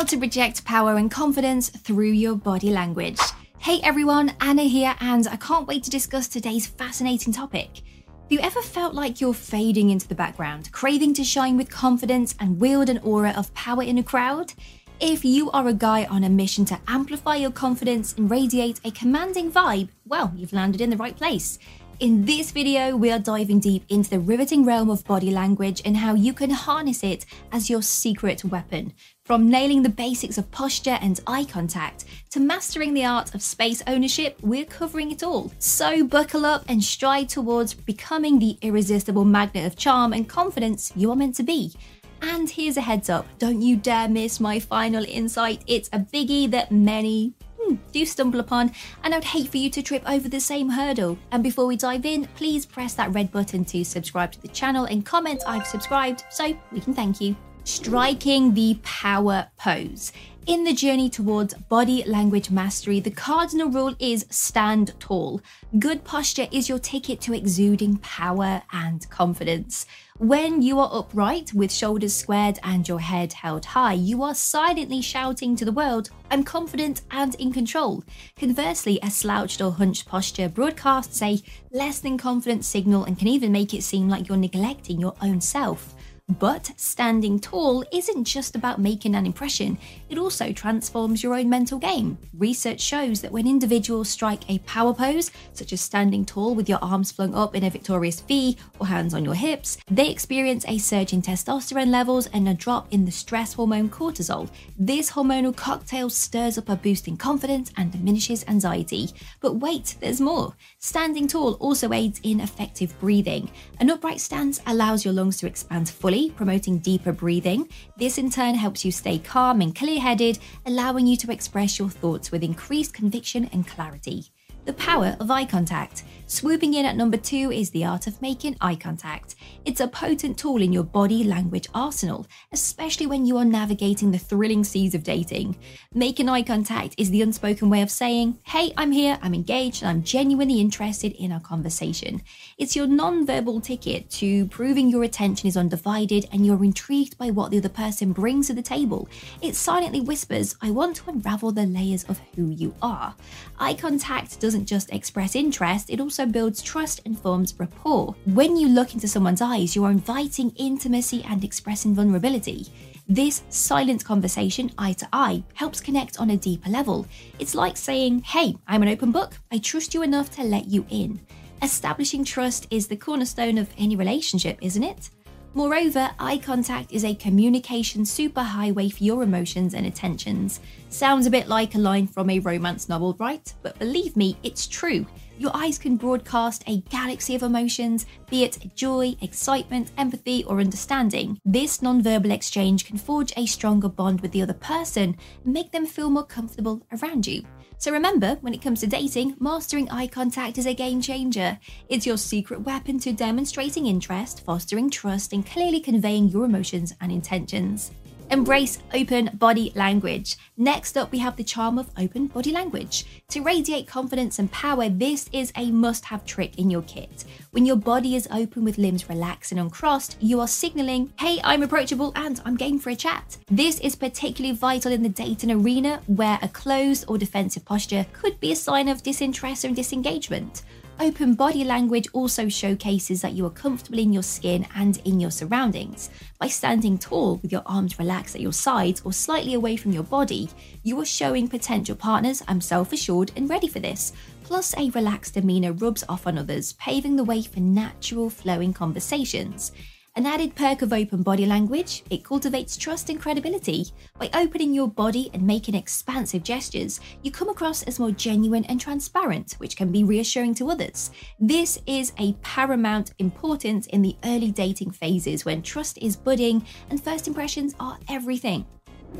how to project power and confidence through your body language. Hey everyone, Anna here, and I can't wait to discuss today's fascinating topic. Have you ever felt like you're fading into the background, craving to shine with confidence and wield an aura of power in a crowd? If you are a guy on a mission to amplify your confidence and radiate a commanding vibe, well, you've landed in the right place. In this video, we are diving deep into the riveting realm of body language and how you can harness it as your secret weapon. From nailing the basics of posture and eye contact to mastering the art of space ownership, we're covering it all. So buckle up and stride towards becoming the irresistible magnet of charm and confidence you are meant to be. And here's a heads up don't you dare miss my final insight. It's a biggie that many, hmm, do stumble upon, and I'd hate for you to trip over the same hurdle. And before we dive in, please press that red button to subscribe to the channel and comment I've subscribed so we can thank you. Striking the power pose. In the journey towards body language mastery, the cardinal rule is stand tall. Good posture is your ticket to exuding power and confidence. When you are upright with shoulders squared and your head held high, you are silently shouting to the world, I'm confident and in control. Conversely, a slouched or hunched posture broadcasts a less than confident signal and can even make it seem like you're neglecting your own self. But standing tall isn't just about making an impression, it also transforms your own mental game. Research shows that when individuals strike a power pose, such as standing tall with your arms flung up in a victorious V or hands on your hips, they experience a surge in testosterone levels and a drop in the stress hormone cortisol. This hormonal cocktail stirs up a boost in confidence and diminishes anxiety. But wait, there's more. Standing tall also aids in effective breathing. An upright stance allows your lungs to expand fully promoting deeper breathing. This in turn helps you stay calm and clear headed, allowing you to express your thoughts with increased conviction and clarity. The power of eye contact. Swooping in at number two is the art of making eye contact. It's a potent tool in your body language arsenal, especially when you are navigating the thrilling seas of dating. Making eye contact is the unspoken way of saying, Hey, I'm here, I'm engaged, and I'm genuinely interested in our conversation. It's your non verbal ticket to proving your attention is undivided and you're intrigued by what the other person brings to the table. It silently whispers, I want to unravel the layers of who you are. Eye contact doesn't just express interest, it also also builds trust and forms rapport. When you look into someone's eyes, you are inviting intimacy and expressing vulnerability. This silent conversation, eye to eye, helps connect on a deeper level. It's like saying, Hey, I'm an open book. I trust you enough to let you in. Establishing trust is the cornerstone of any relationship, isn't it? Moreover, eye contact is a communication superhighway for your emotions and attentions. Sounds a bit like a line from a romance novel, right? But believe me, it's true. Your eyes can broadcast a galaxy of emotions, be it joy, excitement, empathy, or understanding. This non-verbal exchange can forge a stronger bond with the other person and make them feel more comfortable around you. So remember, when it comes to dating, mastering eye contact is a game changer. It's your secret weapon to demonstrating interest, fostering trust, and clearly conveying your emotions and intentions. Embrace open body language. Next up, we have the charm of open body language. To radiate confidence and power, this is a must have trick in your kit. When your body is open with limbs relaxed and uncrossed, you are signaling, hey, I'm approachable and I'm game for a chat. This is particularly vital in the dating arena where a closed or defensive posture could be a sign of disinterest or disengagement. Open body language also showcases that you are comfortable in your skin and in your surroundings. By standing tall with your arms relaxed at your sides or slightly away from your body, you are showing potential partners I'm self assured and ready for this. Plus, a relaxed demeanour rubs off on others, paving the way for natural flowing conversations. An added perk of open body language, it cultivates trust and credibility. By opening your body and making expansive gestures, you come across as more genuine and transparent, which can be reassuring to others. This is a paramount importance in the early dating phases when trust is budding and first impressions are everything.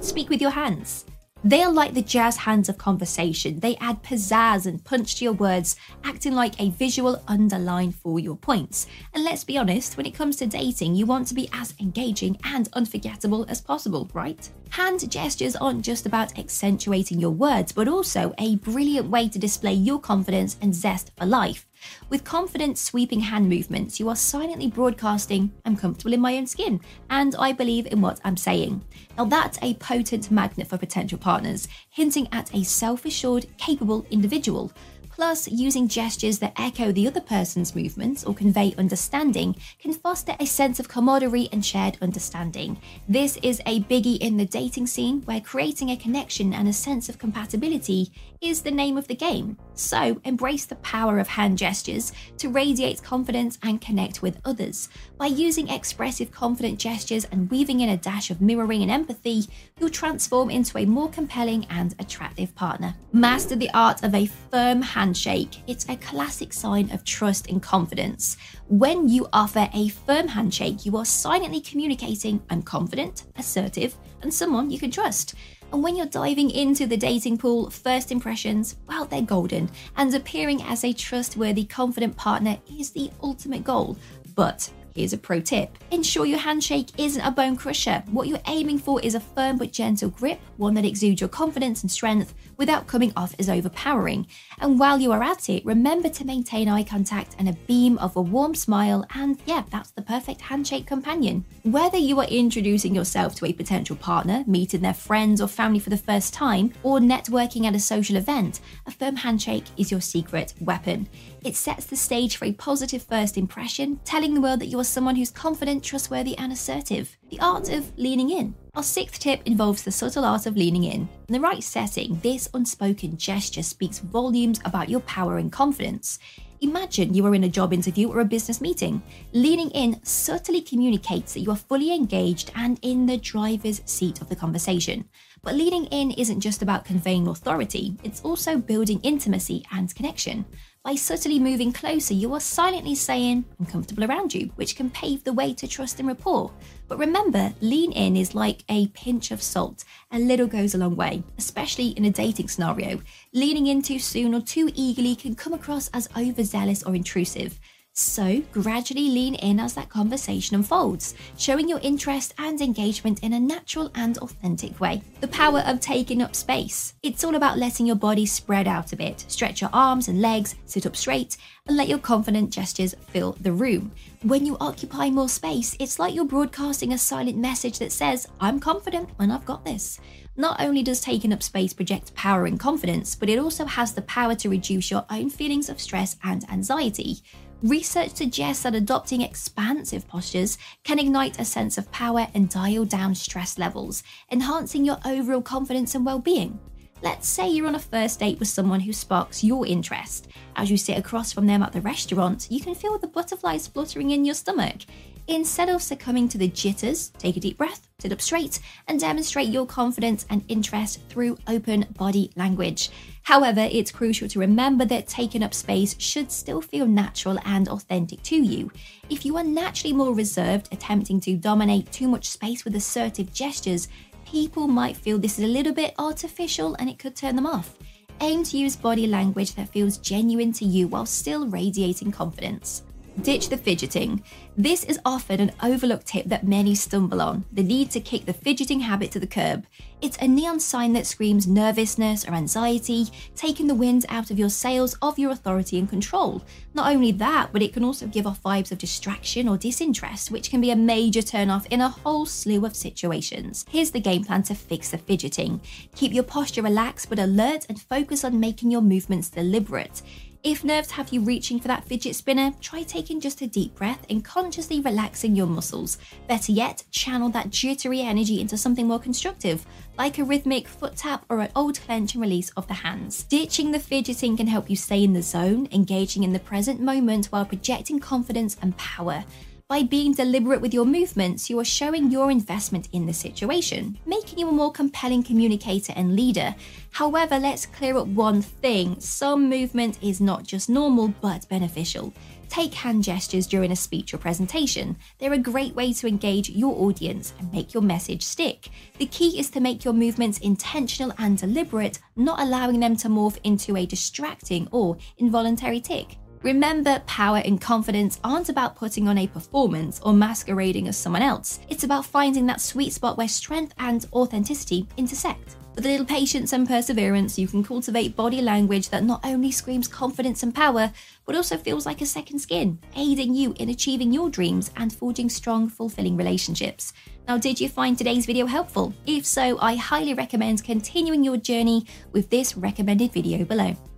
Speak with your hands. They are like the jazz hands of conversation. They add pizzazz and punch to your words, acting like a visual underline for your points. And let's be honest, when it comes to dating, you want to be as engaging and unforgettable as possible, right? Hand gestures aren't just about accentuating your words, but also a brilliant way to display your confidence and zest for life. With confident, sweeping hand movements, you are silently broadcasting, I'm comfortable in my own skin, and I believe in what I'm saying. Now, that's a potent magnet for potential partners, hinting at a self assured, capable individual. Plus, using gestures that echo the other person's movements or convey understanding can foster a sense of camaraderie and shared understanding. This is a biggie in the dating scene where creating a connection and a sense of compatibility is the name of the game. So, embrace the power of hand gestures to radiate confidence and connect with others. By using expressive, confident gestures and weaving in a dash of mirroring and empathy, you'll transform into a more compelling and attractive partner. Master the art of a firm handshake. It's a classic sign of trust and confidence. When you offer a firm handshake, you are silently communicating, I'm confident, assertive, and someone you can trust. And when you're diving into the dating pool, first impressions, well, they're golden, and appearing as a trustworthy, confident partner is the ultimate goal. But Here's a pro tip. Ensure your handshake isn't a bone crusher. What you're aiming for is a firm but gentle grip, one that exudes your confidence and strength without coming off as overpowering. And while you are at it, remember to maintain eye contact and a beam of a warm smile, and yeah, that's the perfect handshake companion. Whether you are introducing yourself to a potential partner, meeting their friends or family for the first time, or networking at a social event, a firm handshake is your secret weapon. It sets the stage for a positive first impression, telling the world that you are someone who's confident, trustworthy, and assertive. The art of leaning in. Our sixth tip involves the subtle art of leaning in. In the right setting, this unspoken gesture speaks volumes about your power and confidence. Imagine you are in a job interview or a business meeting. Leaning in subtly communicates that you are fully engaged and in the driver's seat of the conversation. But leaning in isn't just about conveying authority, it's also building intimacy and connection. By subtly moving closer, you are silently saying, I'm comfortable around you, which can pave the way to trust and rapport. But remember, lean in is like a pinch of salt. A little goes a long way, especially in a dating scenario. Leaning in too soon or too eagerly can come across as overzealous or intrusive. So, gradually lean in as that conversation unfolds, showing your interest and engagement in a natural and authentic way. The power of taking up space. It's all about letting your body spread out a bit. Stretch your arms and legs, sit up straight, and let your confident gestures fill the room. When you occupy more space, it's like you're broadcasting a silent message that says, I'm confident and I've got this. Not only does taking up space project power and confidence, but it also has the power to reduce your own feelings of stress and anxiety. Research suggests that adopting expansive postures can ignite a sense of power and dial down stress levels, enhancing your overall confidence and well being. Let's say you're on a first date with someone who sparks your interest. As you sit across from them at the restaurant, you can feel the butterflies fluttering in your stomach. Instead of succumbing to the jitters, take a deep breath, sit up straight, and demonstrate your confidence and interest through open body language. However, it's crucial to remember that taking up space should still feel natural and authentic to you. If you are naturally more reserved, attempting to dominate too much space with assertive gestures, people might feel this is a little bit artificial and it could turn them off. Aim to use body language that feels genuine to you while still radiating confidence. Ditch the fidgeting. This is often an overlooked tip that many stumble on the need to kick the fidgeting habit to the curb. It's a neon sign that screams nervousness or anxiety, taking the wind out of your sails of your authority and control. Not only that, but it can also give off vibes of distraction or disinterest, which can be a major turnoff in a whole slew of situations. Here's the game plan to fix the fidgeting keep your posture relaxed but alert and focus on making your movements deliberate. If nerves have you reaching for that fidget spinner, try taking just a deep breath and consciously relaxing your muscles. Better yet, channel that jittery energy into something more constructive, like a rhythmic foot tap or an old clench and release of the hands. Ditching the fidgeting can help you stay in the zone, engaging in the present moment while projecting confidence and power. By being deliberate with your movements, you are showing your investment in the situation, making you a more compelling communicator and leader. However, let's clear up one thing some movement is not just normal but beneficial. Take hand gestures during a speech or presentation. They're a great way to engage your audience and make your message stick. The key is to make your movements intentional and deliberate, not allowing them to morph into a distracting or involuntary tic. Remember, power and confidence aren't about putting on a performance or masquerading as someone else. It's about finding that sweet spot where strength and authenticity intersect. With a little patience and perseverance, you can cultivate body language that not only screams confidence and power, but also feels like a second skin, aiding you in achieving your dreams and forging strong, fulfilling relationships. Now, did you find today's video helpful? If so, I highly recommend continuing your journey with this recommended video below.